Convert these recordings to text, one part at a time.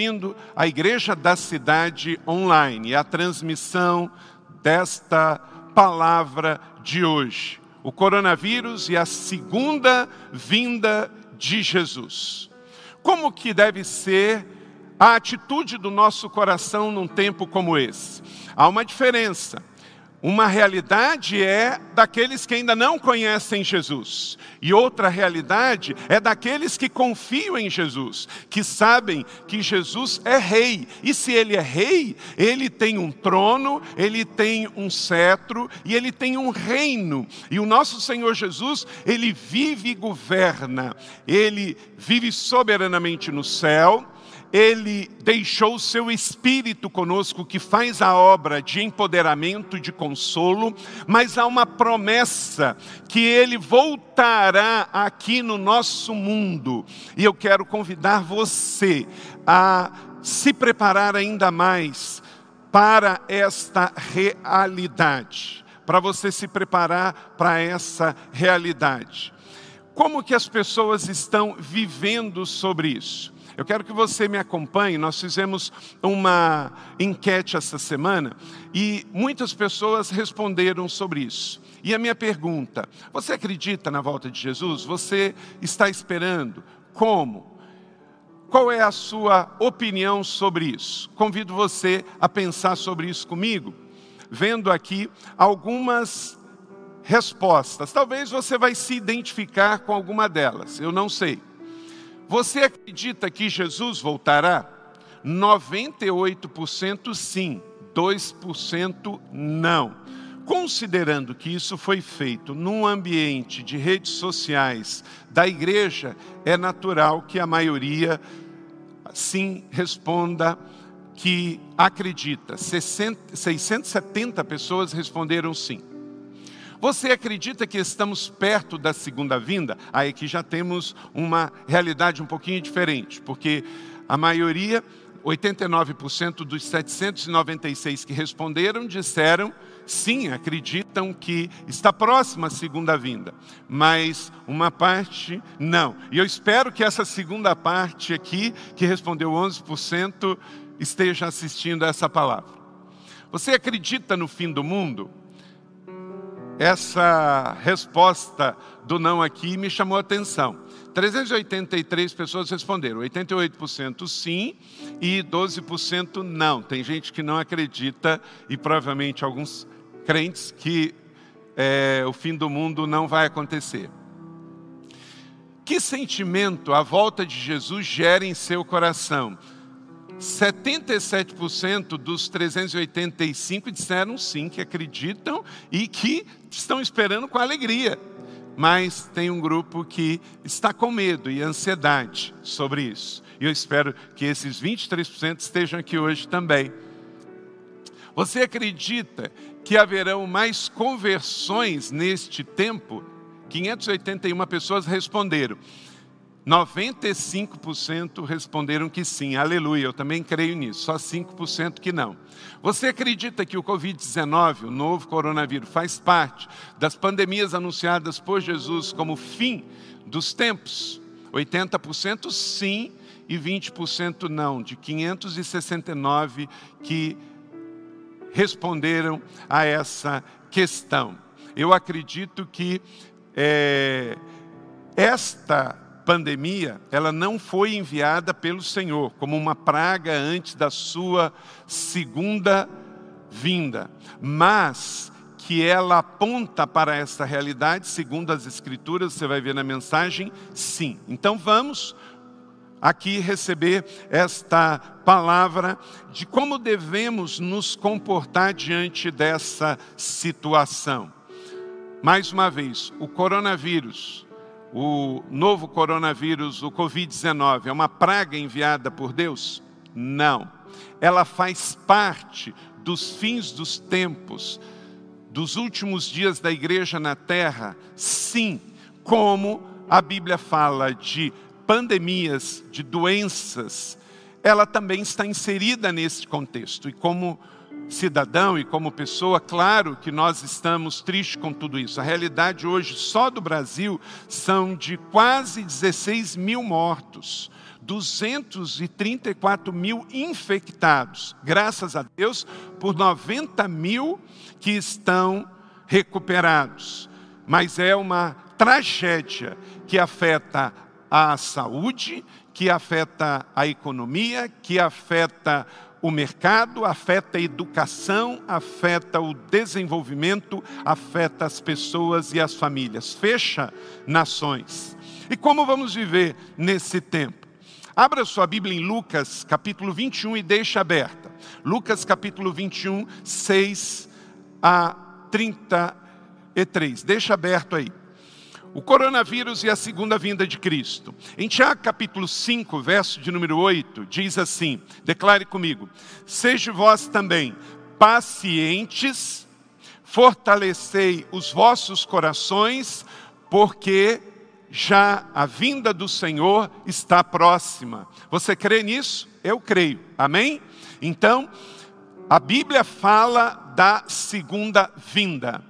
bem-vindo à Igreja da Cidade Online, a transmissão desta palavra de hoje. O coronavírus e a segunda vinda de Jesus. Como que deve ser a atitude do nosso coração num tempo como esse? Há uma diferença. Uma realidade é daqueles que ainda não conhecem Jesus, e outra realidade é daqueles que confiam em Jesus, que sabem que Jesus é rei, e se ele é rei, ele tem um trono, ele tem um cetro e ele tem um reino. E o nosso Senhor Jesus, ele vive e governa, ele vive soberanamente no céu ele deixou o seu espírito conosco, que faz a obra de empoderamento, de consolo, mas há uma promessa que ele voltará aqui no nosso mundo. E eu quero convidar você a se preparar ainda mais para esta realidade, para você se preparar para essa realidade. Como que as pessoas estão vivendo sobre isso? Eu quero que você me acompanhe. Nós fizemos uma enquete essa semana e muitas pessoas responderam sobre isso. E a minha pergunta: você acredita na volta de Jesus? Você está esperando? Como? Qual é a sua opinião sobre isso? Convido você a pensar sobre isso comigo, vendo aqui algumas respostas. Talvez você vai se identificar com alguma delas, eu não sei. Você acredita que Jesus voltará? 98% sim, 2% não. Considerando que isso foi feito num ambiente de redes sociais da igreja, é natural que a maioria sim responda que acredita. 670 pessoas responderam sim. Você acredita que estamos perto da segunda vinda? Aí aqui já temos uma realidade um pouquinho diferente, porque a maioria, 89% dos 796 que responderam, disseram sim, acreditam que está próxima a segunda vinda, mas uma parte não. E eu espero que essa segunda parte aqui, que respondeu 11%, esteja assistindo a essa palavra. Você acredita no fim do mundo? Essa resposta do não aqui me chamou a atenção. 383 pessoas responderam, 88% sim e 12% não. Tem gente que não acredita e provavelmente alguns crentes que é, o fim do mundo não vai acontecer. Que sentimento a volta de Jesus gera em seu coração? 77% dos 385 disseram sim, que acreditam e que estão esperando com alegria. Mas tem um grupo que está com medo e ansiedade sobre isso. E eu espero que esses 23% estejam aqui hoje também. Você acredita que haverão mais conversões neste tempo? 581 pessoas responderam. 95% responderam que sim, aleluia, eu também creio nisso, só 5% que não. Você acredita que o Covid-19, o novo coronavírus, faz parte das pandemias anunciadas por Jesus como fim dos tempos? 80% sim e 20% não, de 569 que responderam a essa questão. Eu acredito que é, esta pandemia, ela não foi enviada pelo Senhor como uma praga antes da sua segunda vinda, mas que ela aponta para essa realidade, segundo as Escrituras, você vai ver na mensagem, sim. Então vamos aqui receber esta palavra de como devemos nos comportar diante dessa situação. Mais uma vez, o coronavírus o novo coronavírus, o Covid-19, é uma praga enviada por Deus? Não. Ela faz parte dos fins dos tempos, dos últimos dias da igreja na terra? Sim. Como a Bíblia fala de pandemias, de doenças, ela também está inserida nesse contexto. E como cidadão e como pessoa, claro que nós estamos tristes com tudo isso. A realidade hoje, só do Brasil, são de quase 16 mil mortos. 234 mil infectados, graças a Deus, por 90 mil que estão recuperados. Mas é uma tragédia que afeta a saúde, que afeta a economia, que afeta o mercado, afeta a educação, afeta o desenvolvimento, afeta as pessoas e as famílias, fecha nações. E como vamos viver nesse tempo? Abra sua Bíblia em Lucas, capítulo 21 e deixa aberta. Lucas, capítulo 21, 6 a 33. Deixa aberto aí o coronavírus e a segunda vinda de Cristo. Em Tiago capítulo 5, verso de número 8, diz assim: declare comigo, seja vós também pacientes, fortalecei os vossos corações, porque já a vinda do Senhor está próxima. Você crê nisso? Eu creio. Amém? Então, a Bíblia fala da segunda vinda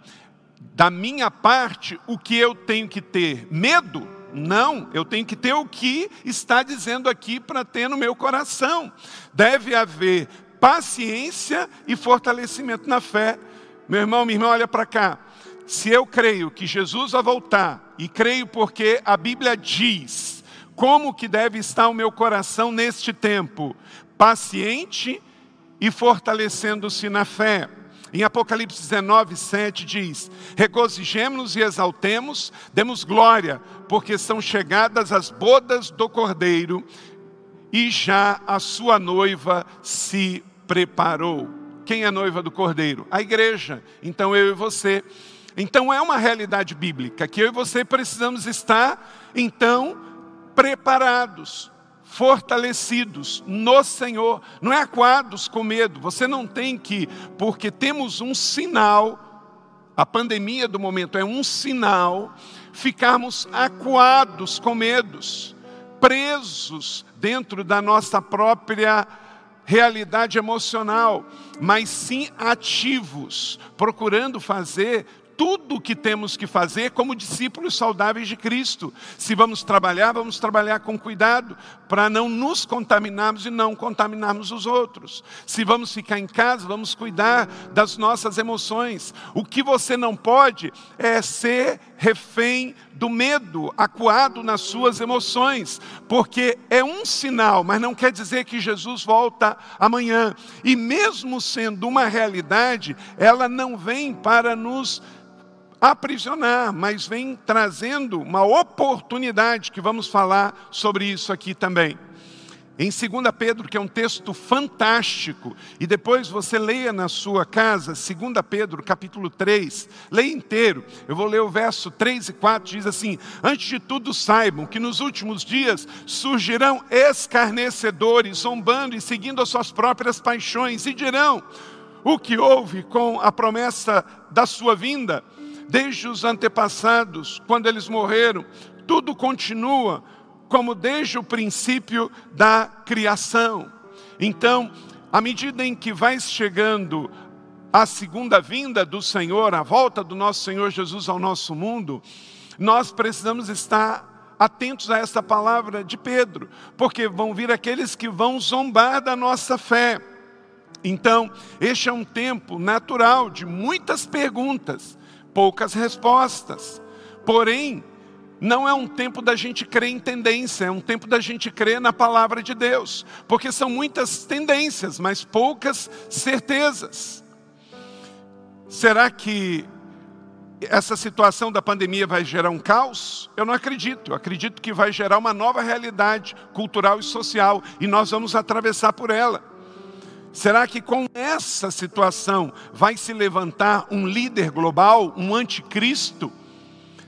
da minha parte, o que eu tenho que ter? Medo? Não, eu tenho que ter o que está dizendo aqui para ter no meu coração. Deve haver paciência e fortalecimento na fé. Meu irmão, minha irmã, olha para cá. Se eu creio que Jesus vai voltar, e creio porque a Bíblia diz como que deve estar o meu coração neste tempo, paciente e fortalecendo-se na fé. Em Apocalipse 19, 7 diz: Regozijemos-nos e exaltemos, demos glória, porque são chegadas as bodas do Cordeiro e já a sua noiva se preparou. Quem é noiva do Cordeiro? A igreja. Então eu e você. Então é uma realidade bíblica que eu e você precisamos estar, então, preparados fortalecidos no Senhor, não é aquados com medo. Você não tem que, porque temos um sinal, a pandemia do momento é um sinal, ficarmos acuados com medos, presos dentro da nossa própria realidade emocional, mas sim ativos, procurando fazer tudo o que temos que fazer como discípulos saudáveis de Cristo. Se vamos trabalhar, vamos trabalhar com cuidado para não nos contaminarmos e não contaminarmos os outros. Se vamos ficar em casa, vamos cuidar das nossas emoções. O que você não pode é ser refém do medo, acuado nas suas emoções, porque é um sinal, mas não quer dizer que Jesus volta amanhã. E mesmo sendo uma realidade, ela não vem para nos aprisionar, mas vem trazendo uma oportunidade, que vamos falar sobre isso aqui também. Em 2 Pedro, que é um texto fantástico, e depois você leia na sua casa, 2 Pedro, capítulo 3, leia inteiro. Eu vou ler o verso 3 e 4, diz assim: Antes de tudo, saibam que nos últimos dias surgirão escarnecedores, zombando e seguindo as suas próprias paixões, e dirão: O que houve com a promessa da sua vinda? Desde os antepassados, quando eles morreram, tudo continua como desde o princípio da criação. Então, à medida em que vai chegando a segunda vinda do Senhor, a volta do nosso Senhor Jesus ao nosso mundo, nós precisamos estar atentos a essa palavra de Pedro, porque vão vir aqueles que vão zombar da nossa fé. Então, este é um tempo natural de muitas perguntas, poucas respostas. Porém, não é um tempo da gente crer em tendência, é um tempo da gente crer na palavra de Deus, porque são muitas tendências, mas poucas certezas. Será que essa situação da pandemia vai gerar um caos? Eu não acredito. Eu acredito que vai gerar uma nova realidade cultural e social e nós vamos atravessar por ela. Será que com essa situação vai se levantar um líder global, um anticristo?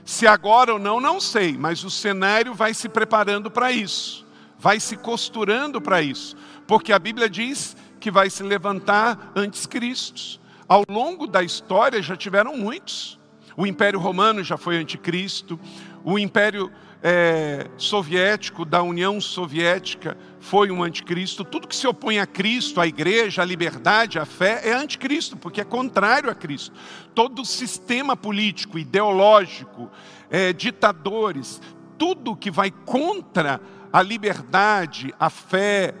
Se agora ou não, não sei, mas o cenário vai se preparando para isso, vai se costurando para isso, porque a Bíblia diz que vai se levantar anticristos. Ao longo da história já tiveram muitos. O Império Romano já foi anticristo, o Império é, Soviético, da União Soviética, foi um anticristo. Tudo que se opõe a Cristo, à igreja, à liberdade, à fé, é anticristo, porque é contrário a Cristo. Todo sistema político, ideológico, é, ditadores, tudo que vai contra a liberdade, a fé,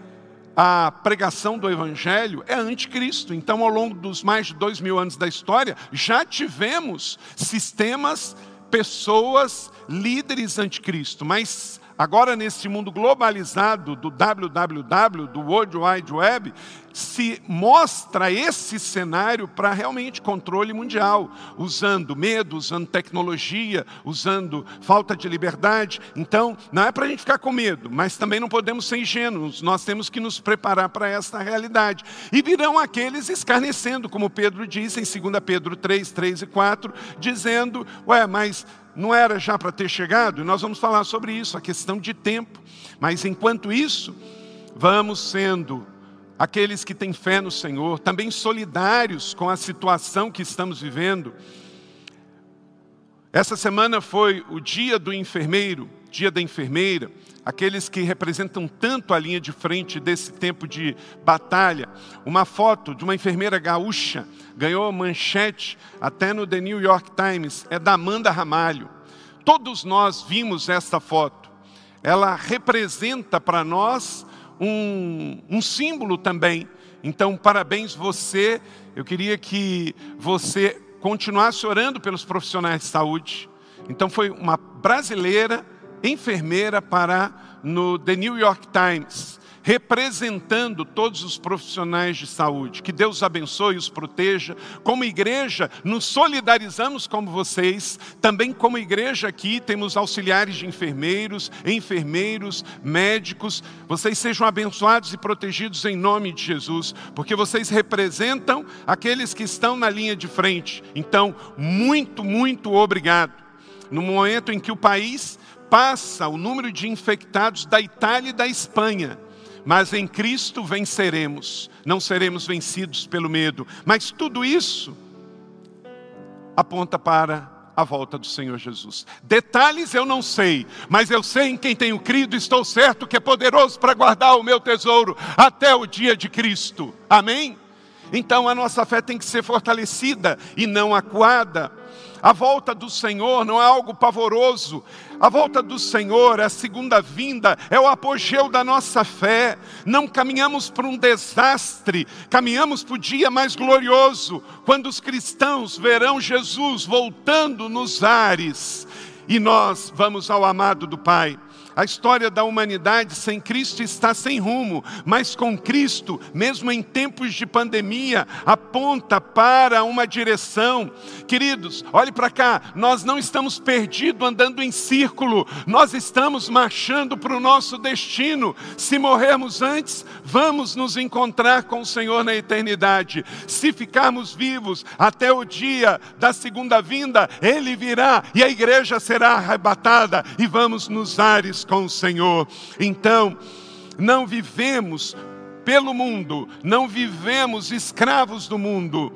a pregação do Evangelho é anticristo. Então, ao longo dos mais de dois mil anos da história, já tivemos sistemas, pessoas, líderes anticristo, mas Agora, nesse mundo globalizado do www, do World Wide Web, se mostra esse cenário para realmente controle mundial, usando medo, usando tecnologia, usando falta de liberdade. Então, não é para a gente ficar com medo, mas também não podemos ser ingênuos, nós temos que nos preparar para esta realidade. E virão aqueles escarnecendo, como Pedro disse em 2 Pedro 3, 3 e 4, dizendo: Ué, mas não era já para ter chegado? Nós vamos falar sobre isso, a questão de tempo. Mas enquanto isso, vamos sendo aqueles que têm fé no Senhor, também solidários com a situação que estamos vivendo. Essa semana foi o dia do enfermeiro, dia da enfermeira, aqueles que representam tanto a linha de frente desse tempo de batalha. Uma foto de uma enfermeira gaúcha, ganhou manchete até no The New York Times, é da Amanda Ramalho. Todos nós vimos essa foto. Ela representa para nós um, um símbolo também. Então, parabéns você. Eu queria que você continuasse orando pelos profissionais de saúde. Então, foi uma brasileira enfermeira para no The New York Times, representando todos os profissionais de saúde. Que Deus abençoe e os proteja. Como igreja, nos solidarizamos com vocês. Também como igreja aqui temos auxiliares de enfermeiros, enfermeiros, médicos. Vocês sejam abençoados e protegidos em nome de Jesus, porque vocês representam aqueles que estão na linha de frente. Então, muito, muito obrigado. No momento em que o país passa o número de infectados da Itália e da Espanha. Mas em Cristo venceremos, não seremos vencidos pelo medo. Mas tudo isso aponta para a volta do Senhor Jesus. Detalhes eu não sei, mas eu sei em quem tenho crido, estou certo que é poderoso para guardar o meu tesouro até o dia de Cristo. Amém? Então a nossa fé tem que ser fortalecida e não acuada. A volta do Senhor não é algo pavoroso. A volta do Senhor, a segunda vinda, é o apogeu da nossa fé. Não caminhamos para um desastre, caminhamos para o dia mais glorioso, quando os cristãos verão Jesus voltando nos ares e nós vamos ao amado do Pai. A história da humanidade sem Cristo está sem rumo, mas com Cristo, mesmo em tempos de pandemia, aponta para uma direção. Queridos, olhe para cá, nós não estamos perdidos andando em círculo, nós estamos marchando para o nosso destino. Se morrermos antes, vamos nos encontrar com o Senhor na eternidade. Se ficarmos vivos até o dia da segunda vinda, Ele virá e a igreja será arrebatada e vamos nos ares com o Senhor. Então, não vivemos pelo mundo, não vivemos escravos do mundo.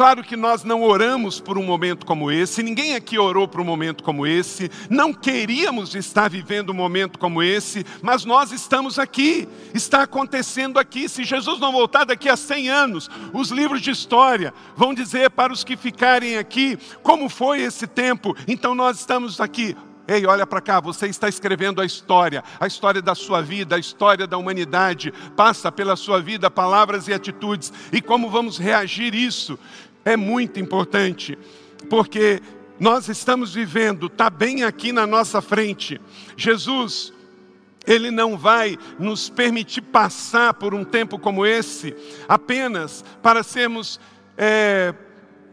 Claro que nós não oramos por um momento como esse, ninguém aqui orou por um momento como esse, não queríamos estar vivendo um momento como esse, mas nós estamos aqui, está acontecendo aqui. Se Jesus não voltar daqui a 100 anos, os livros de história vão dizer para os que ficarem aqui como foi esse tempo. Então nós estamos aqui Ei, olha para cá, você está escrevendo a história, a história da sua vida, a história da humanidade. Passa pela sua vida palavras e atitudes. E como vamos reagir isso é muito importante, porque nós estamos vivendo, está bem aqui na nossa frente. Jesus, ele não vai nos permitir passar por um tempo como esse apenas para sermos é,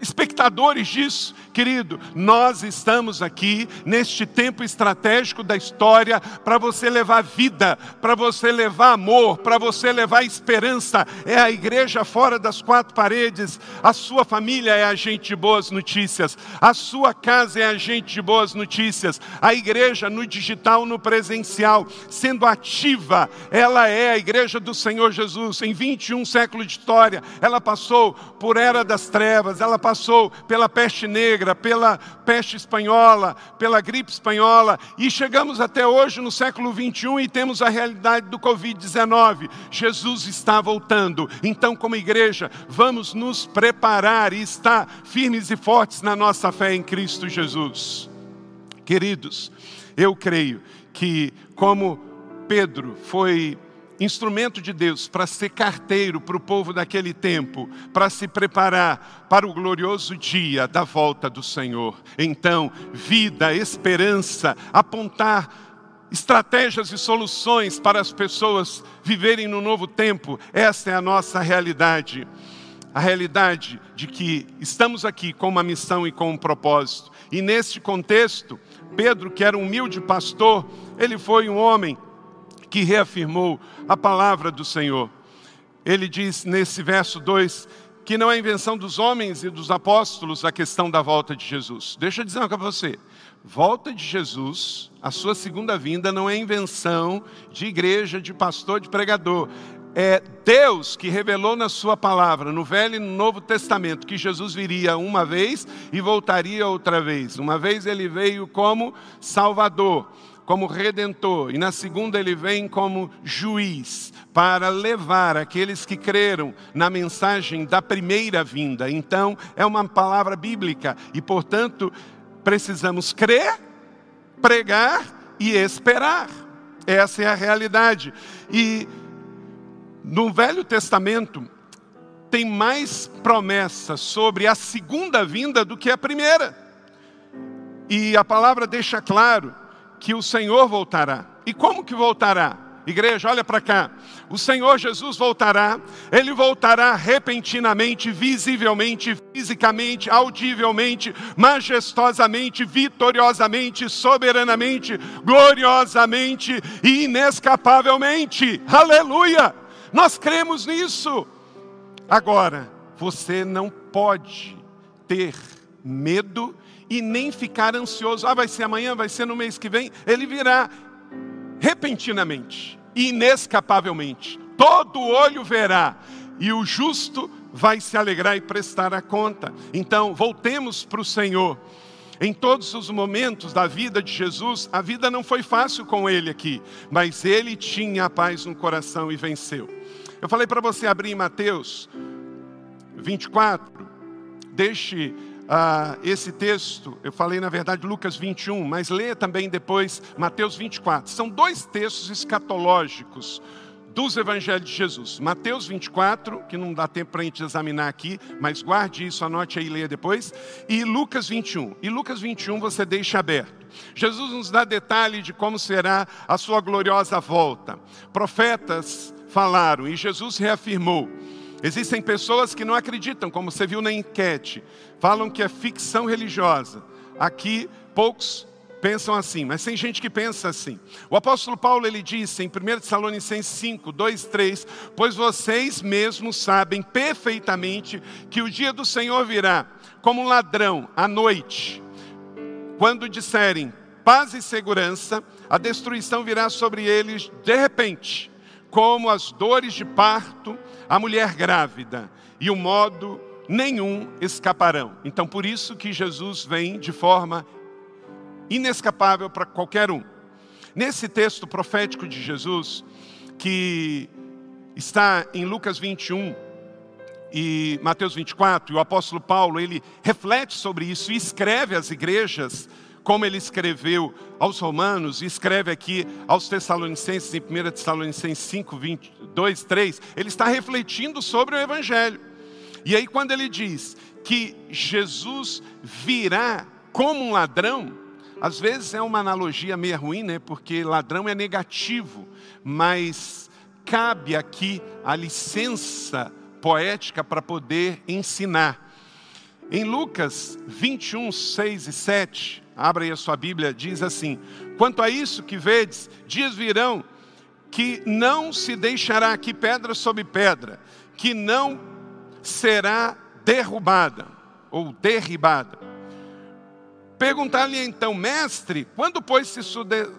espectadores disso, querido. Nós estamos aqui neste tempo estratégico da história para você levar vida, para você levar amor, para você levar esperança. É a igreja fora das quatro paredes. A sua família é agente de boas notícias. A sua casa é agente de boas notícias. A igreja no digital, no presencial, sendo ativa, ela é a igreja do Senhor Jesus. Em 21 séculos de história, ela passou por era das trevas, ela passou pela peste negra, pela peste espanhola, pela gripe espanhola, e chegamos até hoje no século 21 e temos a realidade do Covid-19. Jesus está voltando. Então, como igreja, vamos nos preparar e estar firmes e fortes na nossa fé em Cristo Jesus. Queridos, eu creio que, como Pedro foi instrumento de Deus para ser carteiro para o povo daquele tempo, para se preparar para o glorioso dia da volta do Senhor. Então, vida, esperança, apontar estratégias e soluções para as pessoas viverem no novo tempo, essa é a nossa realidade. A realidade de que estamos aqui com uma missão e com um propósito. E neste contexto, Pedro, que era um humilde pastor, ele foi um homem que reafirmou a palavra do Senhor. Ele diz nesse verso 2 que não é invenção dos homens e dos apóstolos a questão da volta de Jesus. Deixa eu dizer uma coisa para você. Volta de Jesus, a sua segunda vinda, não é invenção de igreja, de pastor, de pregador. É Deus que revelou na sua palavra, no Velho e no Novo Testamento, que Jesus viria uma vez e voltaria outra vez. Uma vez ele veio como Salvador como redentor, e na segunda ele vem como juiz, para levar aqueles que creram na mensagem da primeira vinda. Então, é uma palavra bíblica e, portanto, precisamos crer, pregar e esperar. Essa é a realidade. E no Velho Testamento, tem mais promessas sobre a segunda vinda do que a primeira. E a palavra deixa claro que o Senhor voltará. E como que voltará? Igreja, olha para cá. O Senhor Jesus voltará, ele voltará repentinamente, visivelmente, fisicamente, audivelmente, majestosamente, vitoriosamente, soberanamente, gloriosamente e inescapavelmente. Aleluia! Nós cremos nisso. Agora, você não pode ter medo e nem ficar ansioso. Ah, vai ser amanhã, vai ser no mês que vem. Ele virá repentinamente, inescapavelmente. Todo olho verá e o justo vai se alegrar e prestar a conta. Então, voltemos para o Senhor. Em todos os momentos da vida de Jesus, a vida não foi fácil com ele aqui, mas ele tinha a paz no coração e venceu. Eu falei para você abrir em Mateus 24, deixe ah, esse texto, eu falei na verdade Lucas 21, mas leia também depois Mateus 24. São dois textos escatológicos dos evangelhos de Jesus. Mateus 24, que não dá tempo para a gente examinar aqui, mas guarde isso, anote aí e leia depois. E Lucas 21. E Lucas 21 você deixa aberto. Jesus nos dá detalhe de como será a sua gloriosa volta. Profetas falaram e Jesus reafirmou. Existem pessoas que não acreditam, como você viu na enquete, falam que é ficção religiosa. Aqui, poucos pensam assim, mas tem gente que pensa assim. O apóstolo Paulo ele disse em 1 Tessalonicenses 5, 2, 3: Pois vocês mesmos sabem perfeitamente que o dia do Senhor virá como um ladrão à noite. Quando disserem paz e segurança, a destruição virá sobre eles de repente, como as dores de parto a mulher grávida, e o modo nenhum escaparão. Então, por isso que Jesus vem de forma inescapável para qualquer um. Nesse texto profético de Jesus, que está em Lucas 21 e Mateus 24, e o apóstolo Paulo, ele reflete sobre isso e escreve às igrejas como ele escreveu aos romanos, e escreve aqui aos Tessalonicenses, em 1 Tessalonicenses 5, 22, 3, ele está refletindo sobre o Evangelho. E aí, quando ele diz que Jesus virá como um ladrão, às vezes é uma analogia meio ruim, né? Porque ladrão é negativo, mas cabe aqui a licença poética para poder ensinar. Em Lucas 21, 6 e 7, abra aí a sua Bíblia, diz assim: Quanto a isso que vedes, dias virão que não se deixará aqui pedra sobre pedra, que não será derrubada ou derribada. Perguntar-lhe então, mestre, quando pois se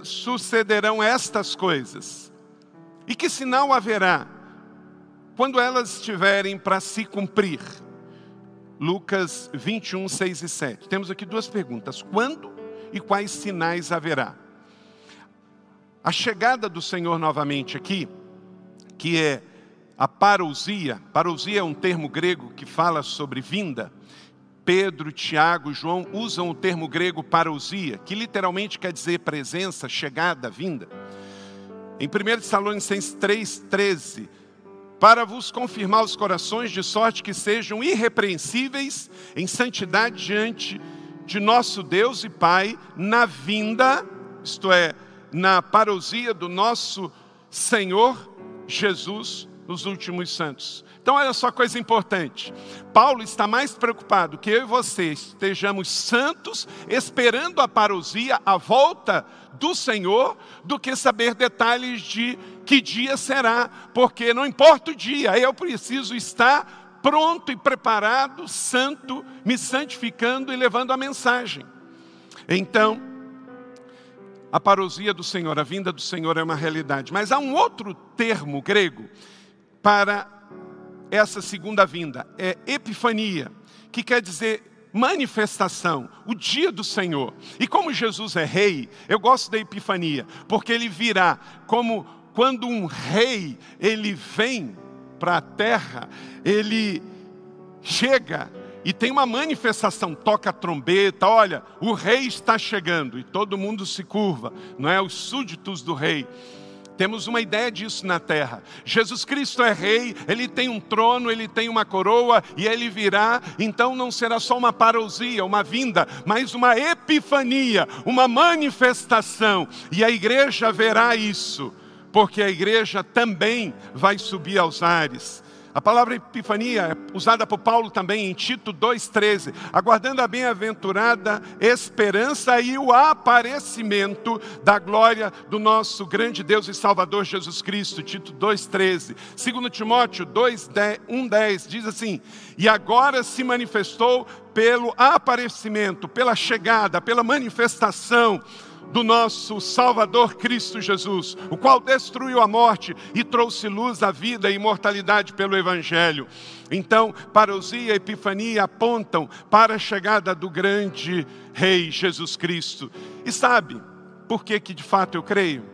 sucederão estas coisas? E que sinal haverá quando elas estiverem para se cumprir? Lucas 21, 6 e 7. Temos aqui duas perguntas: quando e quais sinais haverá? A chegada do Senhor novamente aqui, que é a parousia, parousia é um termo grego que fala sobre vinda. Pedro, Tiago, João usam o termo grego parousia, que literalmente quer dizer presença, chegada, vinda. Em 1 Tessalonicenses 3,13, para vos confirmar os corações, de sorte que sejam irrepreensíveis em santidade diante de nosso Deus e Pai, na vinda, isto é, na parousia do nosso Senhor Jesus nos últimos santos. Então, olha só coisa importante. Paulo está mais preocupado que eu e você estejamos santos, esperando a parousia, a volta do Senhor, do que saber detalhes de que dia será, porque não importa o dia, eu preciso estar pronto e preparado, santo, me santificando e levando a mensagem. Então, a parousia do Senhor, a vinda do Senhor é uma realidade. Mas há um outro termo grego para essa segunda vinda, é epifania, que quer dizer manifestação, o dia do Senhor. E como Jesus é rei, eu gosto da epifania, porque ele virá como quando um rei ele vem para a terra, ele chega e tem uma manifestação, toca a trombeta, olha, o rei está chegando e todo mundo se curva, não é os súditos do rei. Temos uma ideia disso na terra. Jesus Cristo é rei, ele tem um trono, ele tem uma coroa e ele virá. Então não será só uma parousia, uma vinda, mas uma epifania, uma manifestação. E a igreja verá isso, porque a igreja também vai subir aos ares. A palavra epifania é usada por Paulo também em Tito 2,13, aguardando a bem-aventurada esperança e o aparecimento da glória do nosso grande Deus e Salvador Jesus Cristo. Tito 2,13. Segundo Timóteo 1,10 diz assim: E agora se manifestou pelo aparecimento, pela chegada, pela manifestação do nosso Salvador Cristo Jesus, o qual destruiu a morte e trouxe luz à vida e imortalidade pelo Evangelho. Então, parousia e epifania apontam para a chegada do grande Rei Jesus Cristo. E sabe por que, que de fato eu creio?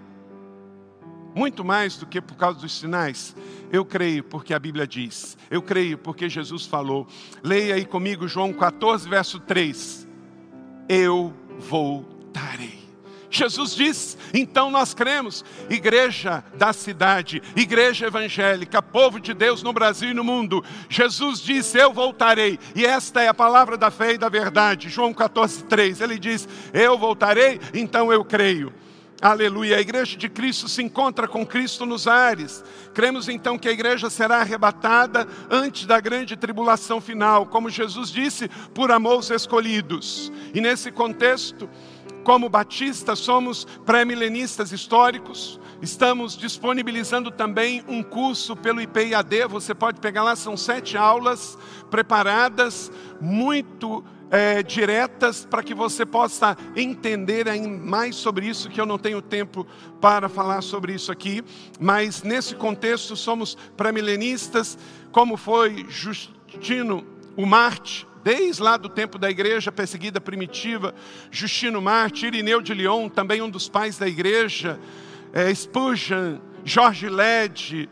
Muito mais do que por causa dos sinais, eu creio porque a Bíblia diz, eu creio porque Jesus falou. Leia aí comigo João 14, verso 3. Eu voltarei. Jesus diz, então nós cremos, igreja da cidade, igreja evangélica, povo de Deus no Brasil e no mundo. Jesus disse: Eu voltarei, e esta é a palavra da fé e da verdade. João 14, 3. Ele diz: Eu voltarei, então eu creio. Aleluia. A igreja de Cristo se encontra com Cristo nos ares. Cremos então que a igreja será arrebatada antes da grande tribulação final, como Jesus disse, por amor aos escolhidos. E nesse contexto, como batistas, somos pré-milenistas históricos. Estamos disponibilizando também um curso pelo IPIAD. Você pode pegar lá, são sete aulas preparadas, muito é, diretas, para que você possa entender mais sobre isso, que eu não tenho tempo para falar sobre isso aqui. Mas nesse contexto, somos pré-milenistas, como foi Justino o Marte desde lá do tempo da igreja perseguida primitiva, Justino Marte, Irineu de Lyon, também um dos pais da igreja, é, Spurgeon, Jorge Led,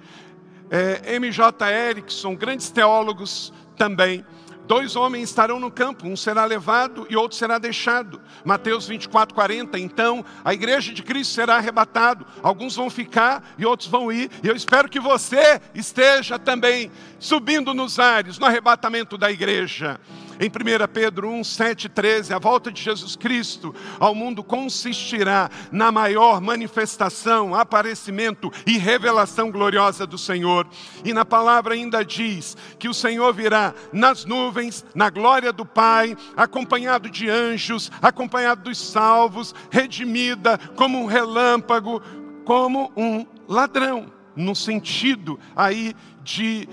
é, M.J. Erickson, grandes teólogos também. Dois homens estarão no campo, um será levado e outro será deixado. Mateus 24, 40. Então, a igreja de Cristo será arrebatado. Alguns vão ficar e outros vão ir. E eu espero que você esteja também subindo nos ares, no arrebatamento da igreja. Em 1 Pedro 1, 7, 13, a volta de Jesus Cristo ao mundo consistirá na maior manifestação, aparecimento e revelação gloriosa do Senhor. E na palavra ainda diz que o Senhor virá nas nuvens, na glória do Pai, acompanhado de anjos, acompanhado dos salvos, redimida como um relâmpago, como um ladrão, no sentido aí de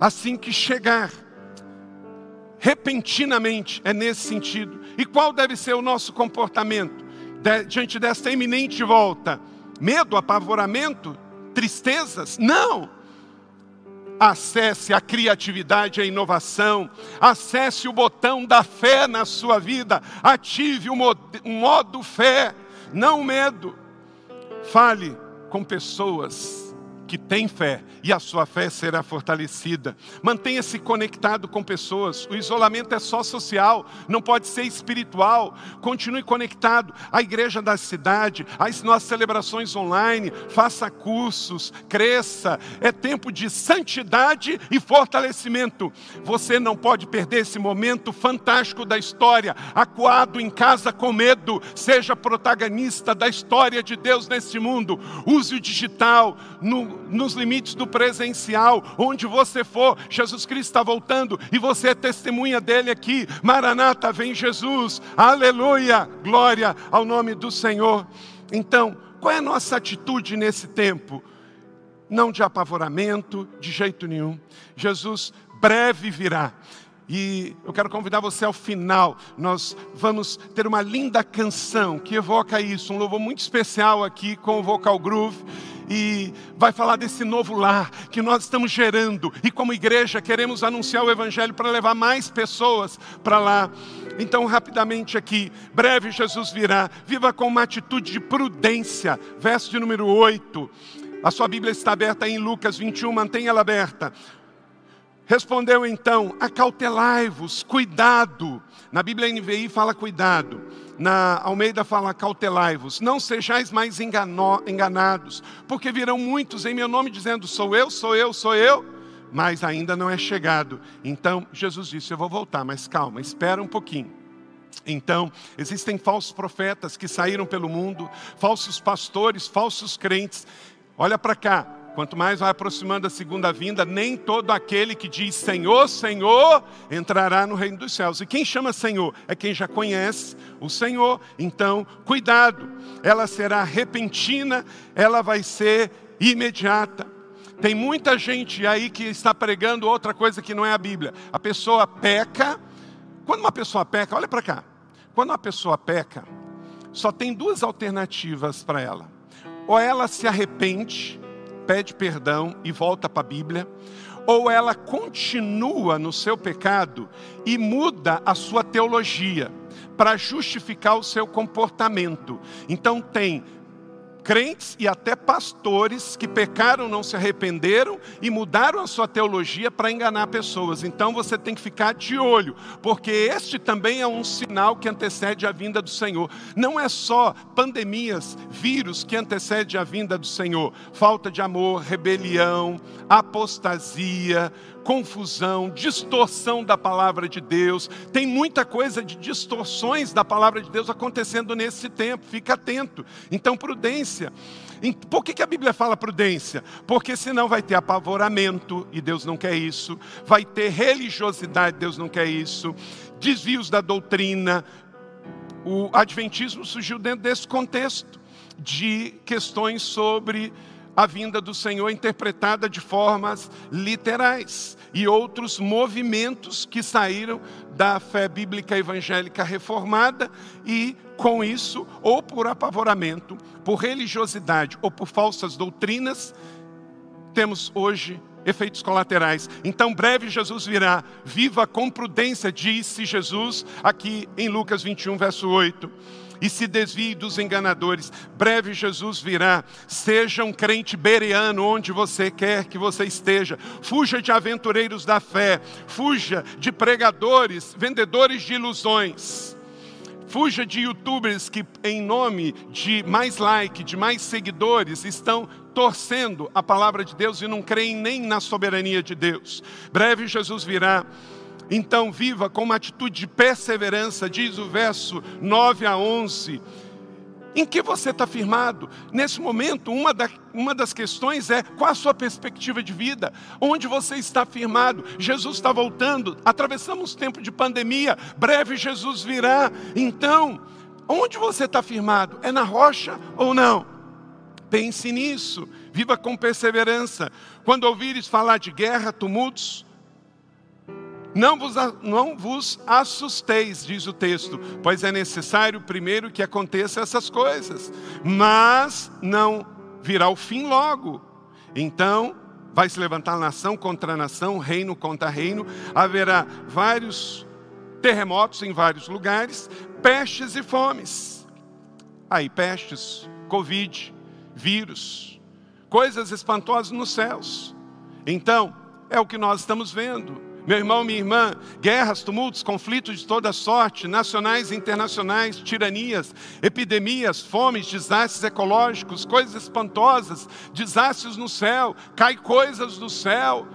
assim que chegar repentinamente, é nesse sentido. E qual deve ser o nosso comportamento de, diante desta iminente volta? Medo, apavoramento, tristezas? Não! Acesse a criatividade a inovação. Acesse o botão da fé na sua vida. Ative o modo fé, não medo. Fale com pessoas que tem fé e a sua fé será fortalecida. Mantenha-se conectado com pessoas. O isolamento é só social, não pode ser espiritual. Continue conectado à igreja da cidade, às nossas celebrações online. Faça cursos, cresça. É tempo de santidade e fortalecimento. Você não pode perder esse momento fantástico da história. Acuado em casa com medo, seja protagonista da história de Deus neste mundo. Use o digital no nos limites do presencial, onde você for, Jesus Cristo está voltando e você é testemunha dele aqui. Maranata, vem Jesus, aleluia, glória ao nome do Senhor. Então, qual é a nossa atitude nesse tempo? Não de apavoramento, de jeito nenhum. Jesus breve virá. E eu quero convidar você ao final. Nós vamos ter uma linda canção que evoca isso, um louvor muito especial aqui com o Vocal Groove e vai falar desse novo lar que nós estamos gerando e como igreja queremos anunciar o evangelho para levar mais pessoas para lá. Então, rapidamente aqui, breve Jesus virá. Viva com uma atitude de prudência. Verso de número 8. A sua Bíblia está aberta em Lucas 21, mantenha ela aberta. Respondeu então: Acautelai-vos, cuidado. Na Bíblia NVI fala cuidado. Na Almeida fala cautelai-vos. Não sejais mais engano, enganados, porque virão muitos em meu nome dizendo: Sou eu, sou eu, sou eu, mas ainda não é chegado. Então Jesus disse: Eu vou voltar, mas calma, espera um pouquinho. Então, existem falsos profetas que saíram pelo mundo, falsos pastores, falsos crentes. Olha para cá, Quanto mais vai aproximando a segunda vinda, nem todo aquele que diz Senhor, Senhor, entrará no reino dos céus. E quem chama Senhor é quem já conhece o Senhor. Então, cuidado, ela será repentina, ela vai ser imediata. Tem muita gente aí que está pregando outra coisa que não é a Bíblia. A pessoa peca. Quando uma pessoa peca, olha para cá. Quando uma pessoa peca, só tem duas alternativas para ela. Ou ela se arrepende pede perdão e volta para a Bíblia, ou ela continua no seu pecado e muda a sua teologia para justificar o seu comportamento. Então tem crentes e até pastores que pecaram, não se arrependeram e mudaram a sua teologia para enganar pessoas. Então você tem que ficar de olho, porque este também é um sinal que antecede a vinda do Senhor. Não é só pandemias, vírus que antecede a vinda do Senhor. Falta de amor, rebelião, apostasia, confusão, distorção da palavra de Deus. Tem muita coisa de distorções da palavra de Deus acontecendo nesse tempo. Fica atento. Então, prudência. Por que, a Bíblia fala prudência? Porque senão vai ter apavoramento, e Deus não quer isso. Vai ter religiosidade, Deus não quer isso. Desvios da doutrina. O adventismo surgiu dentro desse contexto de questões sobre a vinda do Senhor interpretada de formas literais e outros movimentos que saíram da fé bíblica evangélica reformada e com isso, ou por apavoramento, por religiosidade ou por falsas doutrinas, temos hoje efeitos colaterais. Então, breve Jesus virá, viva com prudência, disse Jesus aqui em Lucas 21, verso 8 e se desvie dos enganadores. Breve Jesus virá. Seja um crente bereano onde você quer que você esteja. Fuja de aventureiros da fé. Fuja de pregadores, vendedores de ilusões. Fuja de youtubers que, em nome de mais like, de mais seguidores, estão torcendo a palavra de Deus e não creem nem na soberania de Deus. Breve Jesus virá. Então viva com uma atitude de perseverança, diz o verso 9 a 11. Em que você está firmado? Nesse momento, uma, da, uma das questões é qual a sua perspectiva de vida? Onde você está firmado? Jesus está voltando, atravessamos tempo de pandemia, breve Jesus virá. Então, onde você está firmado? É na rocha ou não? Pense nisso, viva com perseverança. Quando ouvires falar de guerra, tumultos, não vos, não vos assusteis, diz o texto, pois é necessário primeiro que aconteça essas coisas, mas não virá o fim logo. Então, vai se levantar nação contra nação, reino contra reino, haverá vários terremotos em vários lugares, pestes e fomes. Aí, pestes, Covid, vírus, coisas espantosas nos céus. Então, é o que nós estamos vendo. Meu irmão, minha irmã, guerras, tumultos, conflitos de toda sorte, nacionais e internacionais, tiranias, epidemias, fomes, desastres ecológicos, coisas espantosas, desastres no céu, cai coisas do céu.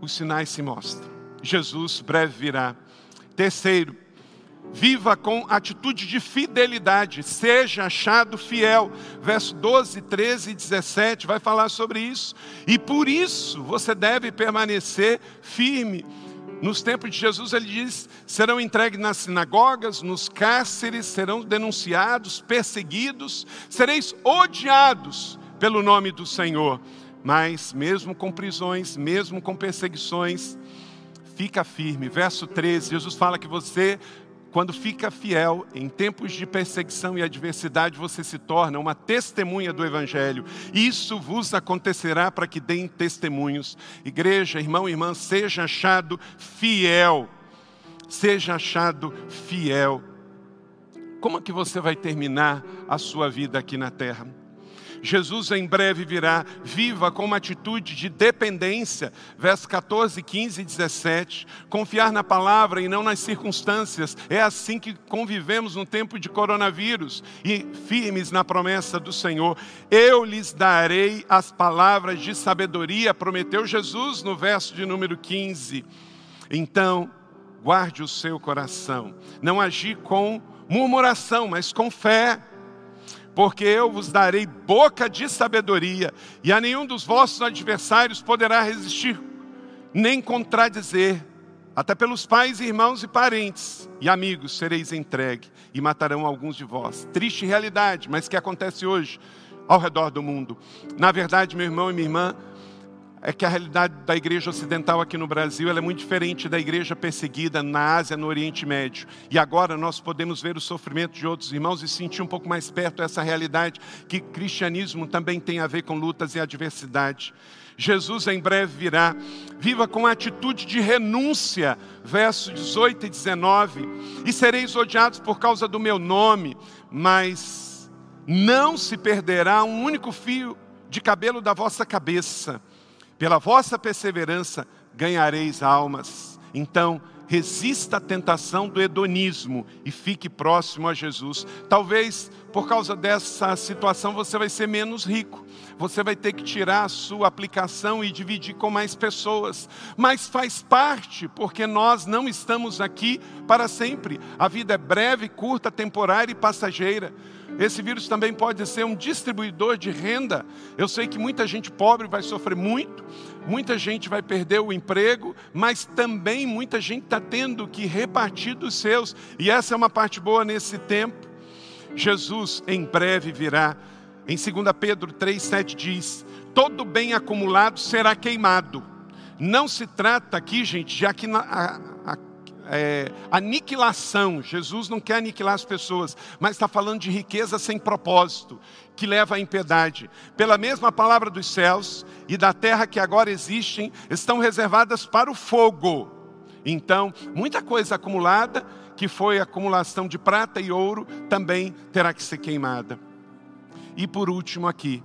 Os sinais se mostram. Jesus breve virá. Terceiro, Viva com atitude de fidelidade, seja achado fiel. Verso 12, 13 e 17 vai falar sobre isso. E por isso você deve permanecer firme. Nos tempos de Jesus, ele diz: serão entregues nas sinagogas, nos cárceres, serão denunciados, perseguidos, sereis odiados pelo nome do Senhor. Mas, mesmo com prisões, mesmo com perseguições, fica firme. Verso 13, Jesus fala que você quando fica fiel em tempos de perseguição e adversidade, você se torna uma testemunha do Evangelho. Isso vos acontecerá para que deem testemunhos. Igreja, irmão e irmã, seja achado fiel. Seja achado fiel. Como é que você vai terminar a sua vida aqui na terra? Jesus em breve virá, viva com uma atitude de dependência, versos 14, 15 e 17. Confiar na palavra e não nas circunstâncias, é assim que convivemos no tempo de coronavírus e firmes na promessa do Senhor. Eu lhes darei as palavras de sabedoria, prometeu Jesus no verso de número 15. Então, guarde o seu coração, não agir com murmuração, mas com fé porque eu vos darei boca de sabedoria, e a nenhum dos vossos adversários poderá resistir, nem contradizer. Até pelos pais, irmãos e parentes e amigos sereis entregue e matarão alguns de vós. Triste realidade, mas que acontece hoje ao redor do mundo. Na verdade, meu irmão e minha irmã, é que a realidade da igreja ocidental aqui no Brasil é muito diferente da igreja perseguida na Ásia, no Oriente Médio. E agora nós podemos ver o sofrimento de outros irmãos e sentir um pouco mais perto essa realidade que cristianismo também tem a ver com lutas e adversidade. Jesus em breve virá. Viva com atitude de renúncia, versos 18 e 19. E sereis odiados por causa do meu nome, mas não se perderá um único fio de cabelo da vossa cabeça pela vossa perseverança ganhareis almas. Então, resista à tentação do hedonismo e fique próximo a Jesus. Talvez por causa dessa situação você vai ser menos rico. Você vai ter que tirar a sua aplicação e dividir com mais pessoas. Mas faz parte, porque nós não estamos aqui para sempre. A vida é breve, curta, temporária e passageira. Esse vírus também pode ser um distribuidor de renda. Eu sei que muita gente pobre vai sofrer muito, muita gente vai perder o emprego, mas também muita gente está tendo que repartir dos seus. E essa é uma parte boa nesse tempo. Jesus em breve virá. Em 2 Pedro 3,7 diz: Todo bem acumulado será queimado. Não se trata aqui, gente, aqui a, a, é, aniquilação. Jesus não quer aniquilar as pessoas, mas está falando de riqueza sem propósito, que leva à impiedade. Pela mesma palavra dos céus e da terra que agora existem, estão reservadas para o fogo. Então, muita coisa acumulada, que foi acumulação de prata e ouro, também terá que ser queimada. E por último aqui,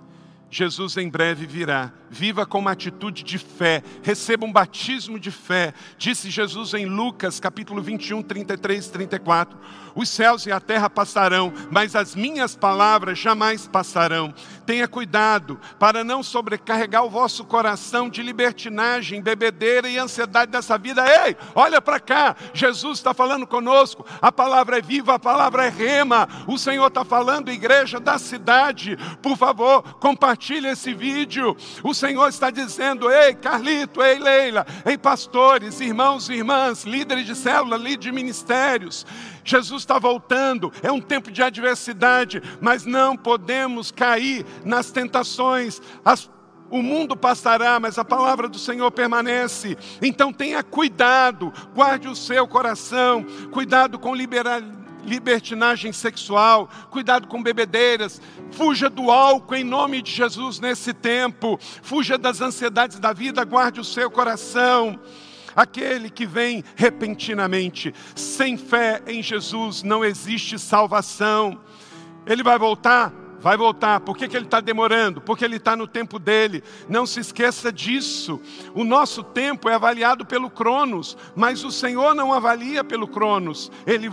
Jesus em breve virá. Viva com uma atitude de fé, receba um batismo de fé. Disse Jesus em Lucas, capítulo 21, 33 e 34. Os céus e a terra passarão, mas as minhas palavras jamais passarão. Tenha cuidado para não sobrecarregar o vosso coração de libertinagem, bebedeira e ansiedade dessa vida. Ei, olha para cá, Jesus está falando conosco. A palavra é viva, a palavra é rema. O Senhor está falando, igreja da cidade. Por favor, compartilhe compartilhe esse vídeo. O Senhor está dizendo: ei, Carlito, ei, Leila, ei, pastores, irmãos e irmãs, líderes de célula, líderes de ministérios. Jesus está voltando, é um tempo de adversidade, mas não podemos cair nas tentações. As o mundo passará, mas a palavra do Senhor permanece. Então tenha cuidado, guarde o seu coração, cuidado com liberalidade libertinagem sexual, cuidado com bebedeiras, fuja do álcool em nome de Jesus nesse tempo, fuja das ansiedades da vida, guarde o seu coração. Aquele que vem repentinamente, sem fé em Jesus, não existe salvação. Ele vai voltar? Vai voltar. Por que, que ele está demorando? Porque ele está no tempo dele. Não se esqueça disso. O nosso tempo é avaliado pelo Cronos, mas o Senhor não avalia pelo Cronos. Ele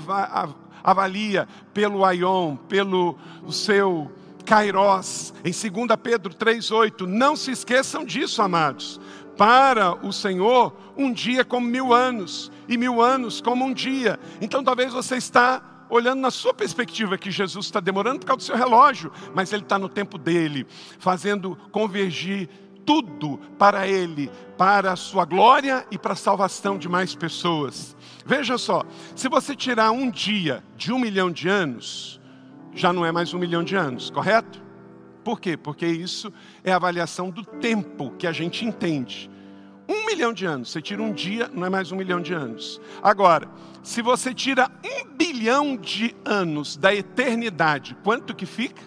avalia pelo Aion, pelo o seu Kairos. Em 2 Pedro 3,8. Não se esqueçam disso, amados. Para o Senhor, um dia como mil anos, e mil anos como um dia. Então talvez você está olhando na sua perspectiva que Jesus está demorando por causa do seu relógio, mas ele está no tempo dele, fazendo convergir tudo para ele, para a sua glória e para a salvação de mais pessoas. Veja só, se você tirar um dia de um milhão de anos, já não é mais um milhão de anos, correto? Por quê? Porque isso é a avaliação do tempo que a gente entende. Um milhão de anos, você tira um dia, não é mais um milhão de anos. Agora, se você tira um bilhão de anos da eternidade, quanto que fica?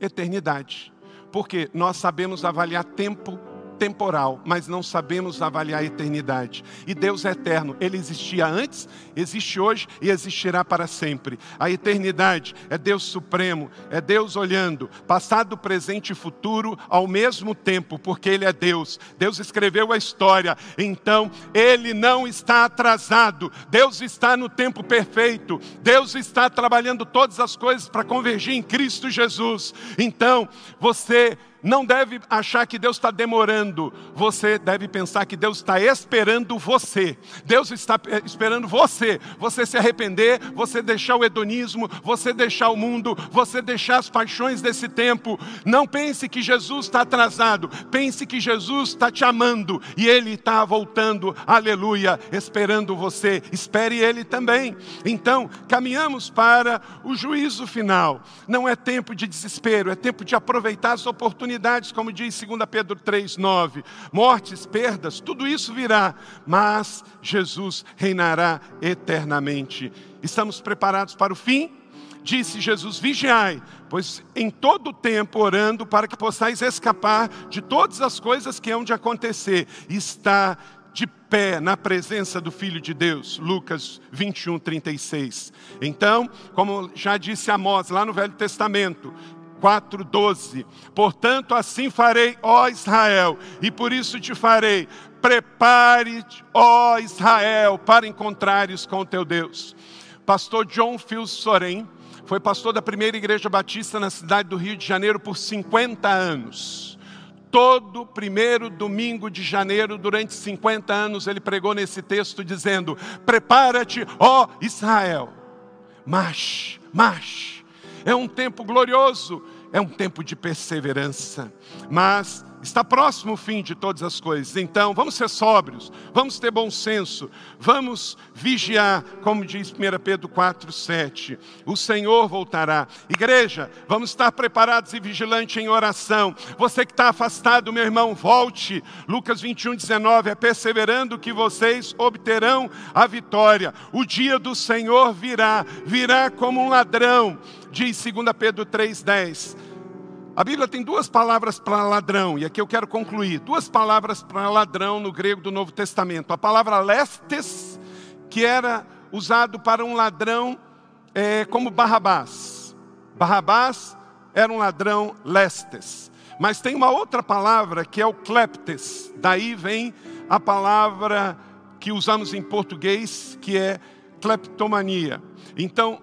Eternidade. Porque nós sabemos avaliar tempo temporal, mas não sabemos avaliar a eternidade. E Deus é eterno, ele existia antes, existe hoje e existirá para sempre. A eternidade é Deus supremo, é Deus olhando passado, presente e futuro ao mesmo tempo, porque ele é Deus. Deus escreveu a história, então ele não está atrasado. Deus está no tempo perfeito. Deus está trabalhando todas as coisas para convergir em Cristo Jesus. Então, você não deve achar que Deus está demorando, você deve pensar que Deus está esperando você. Deus está eh, esperando você, você se arrepender, você deixar o hedonismo, você deixar o mundo, você deixar as paixões desse tempo. Não pense que Jesus está atrasado, pense que Jesus está te amando e Ele está voltando, aleluia, esperando você. Espere Ele também. Então, caminhamos para o juízo final. Não é tempo de desespero, é tempo de aproveitar as oportunidades oportunidades, como diz 2 Pedro 3,9. Mortes, perdas, tudo isso virá, mas Jesus reinará eternamente. Estamos preparados para o fim? Disse Jesus: vigiai, pois em todo o tempo orando para que possais escapar de todas as coisas que hão de acontecer. Está de pé na presença do Filho de Deus. Lucas 21, 36. Então, como já disse Amós lá no Velho Testamento, 4:12. Portanto, assim farei, ó Israel, e por isso te farei. Prepare-te, ó Israel, para encontrares com o teu Deus. Pastor John Phil Soren foi pastor da primeira igreja batista na cidade do Rio de Janeiro por 50 anos. Todo primeiro domingo de janeiro, durante 50 anos, ele pregou nesse texto dizendo: Prepara-te, ó Israel. Mas, mas, é um tempo glorioso, é um tempo de perseverança, mas está próximo o fim de todas as coisas. Então, vamos ser sóbrios, vamos ter bom senso, vamos vigiar, como diz 1 Pedro 4, 7. O Senhor voltará. Igreja, vamos estar preparados e vigilantes em oração. Você que está afastado, meu irmão, volte. Lucas 21, 19. É perseverando que vocês obterão a vitória. O dia do Senhor virá, virá como um ladrão diz 2 Pedro 3,10. A Bíblia tem duas palavras para ladrão, e aqui eu quero concluir. Duas palavras para ladrão no grego do Novo Testamento. A palavra lestes, que era usado para um ladrão é, como Barrabás. Barrabás era um ladrão lestes. Mas tem uma outra palavra que é o kleptes. Daí vem a palavra que usamos em português, que é kleptomania. Então,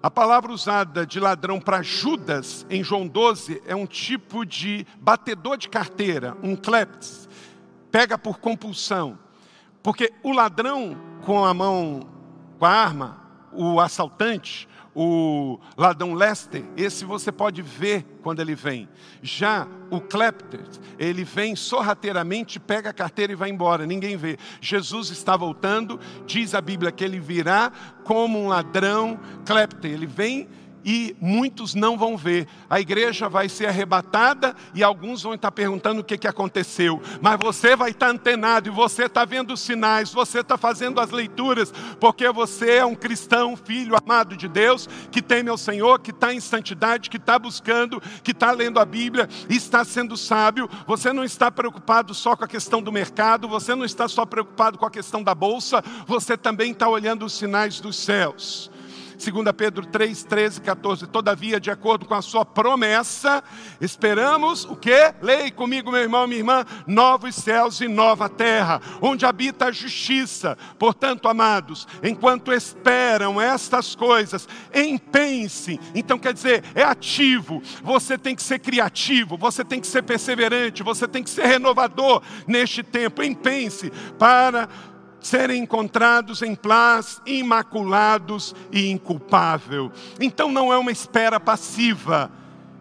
a palavra usada de ladrão para Judas em João 12 é um tipo de batedor de carteira, um kleptes, pega por compulsão. Porque o ladrão com a mão, com a arma, o assaltante, o ladrão Lester, esse você pode ver quando ele vem. Já o Klepter, ele vem sorrateiramente, pega a carteira e vai embora, ninguém vê. Jesus está voltando, diz a Bíblia que ele virá como um ladrão Klepter, ele vem e muitos não vão ver. A igreja vai ser arrebatada e alguns vão estar perguntando o que, que aconteceu. Mas você vai estar antenado e você está vendo os sinais, você está fazendo as leituras, porque você é um cristão, filho amado de Deus, que teme ao Senhor, que está em santidade, que está buscando, que está lendo a Bíblia está sendo sábio. Você não está preocupado só com a questão do mercado, você não está só preocupado com a questão da bolsa, você também está olhando os sinais dos céus. 2 Pedro 3, 13, 14. Todavia, de acordo com a sua promessa, esperamos o que? Leia comigo, meu irmão, minha irmã, novos céus e nova terra, onde habita a justiça. Portanto, amados, enquanto esperam estas coisas, empenhe-se. Então, quer dizer, é ativo. Você tem que ser criativo, você tem que ser perseverante, você tem que ser renovador neste tempo. Empenhe-se para serem encontrados em paz, imaculados e inculpável. Então não é uma espera passiva.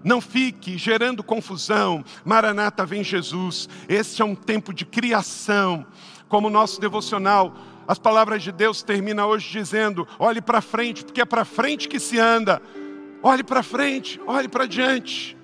Não fique gerando confusão. Maranata vem Jesus. Este é um tempo de criação. Como o nosso devocional, as palavras de Deus termina hoje dizendo: olhe para frente, porque é para frente que se anda. Olhe para frente, olhe para diante.